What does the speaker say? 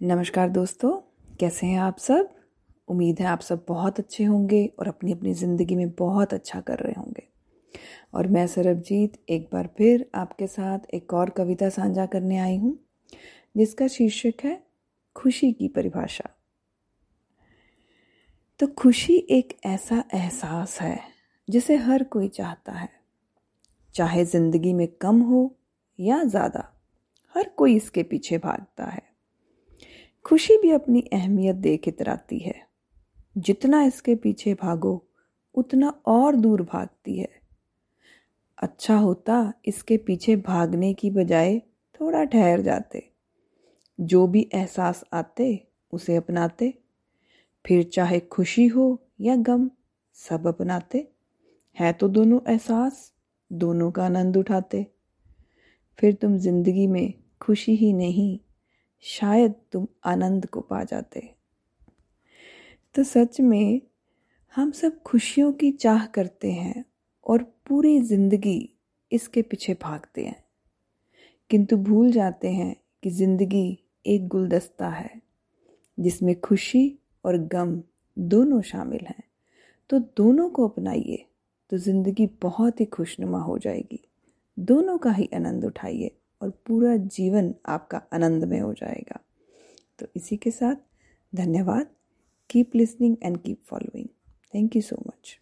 नमस्कार दोस्तों, कैसे हैं आप सब? उम्मीद है आप सब बहुत अच्छे होंगे और अपनी अपनी ज़िंदगी में बहुत अच्छा कर रहे होंगे। और मैं सरबजीत एक बार फिर आपके साथ एक और कविता साझा करने आई हूँ, जिसका शीर्षक है, खुशी की परिभाषा। तो खुशी एक ऐसा एहसास है, जिसे हर कोई चाहता है। चाहे ज़िंदगी में कम हो या ज़्यादा, हर कोई इसके पीछे भागता है। खुशी भी अपनी अहमियत दे के तराती है। जितना इसके पीछे भागो, उतना और दूर भागती है। अच्छा होता इसके पीछे भागने की बजाय थोड़ा ठहर जाते। जो भी एहसास आते, उसे अपनाते। फिर चाहे खुशी हो या गम, सब अपनाते। है तो दोनों एहसास, दोनों का आनंद उठाते। फिर तुम ज़िंदगी में खुशी ही नहीं शायद तुम आनंद को पा जाते। तो सच में, हम सब खुशियों की चाह करते हैं और पूरी ज़िंदगी इसके पीछे भागते हैं। किंतु भूल जाते हैं कि ज़िंदगी एक गुलदस्ता है, जिसमें खुशी और गम दोनों शामिल हैं। तो दोनों को अपनाइए तो ज़िंदगी बहुत ही खुशनुमा हो जाएगी। दोनों का ही आनंद उठाइए। और पूरा जीवन आपका आनंदमय हो जाएगा। तो इसी के साथ धन्यवाद। Keep listening and keep following thank you so much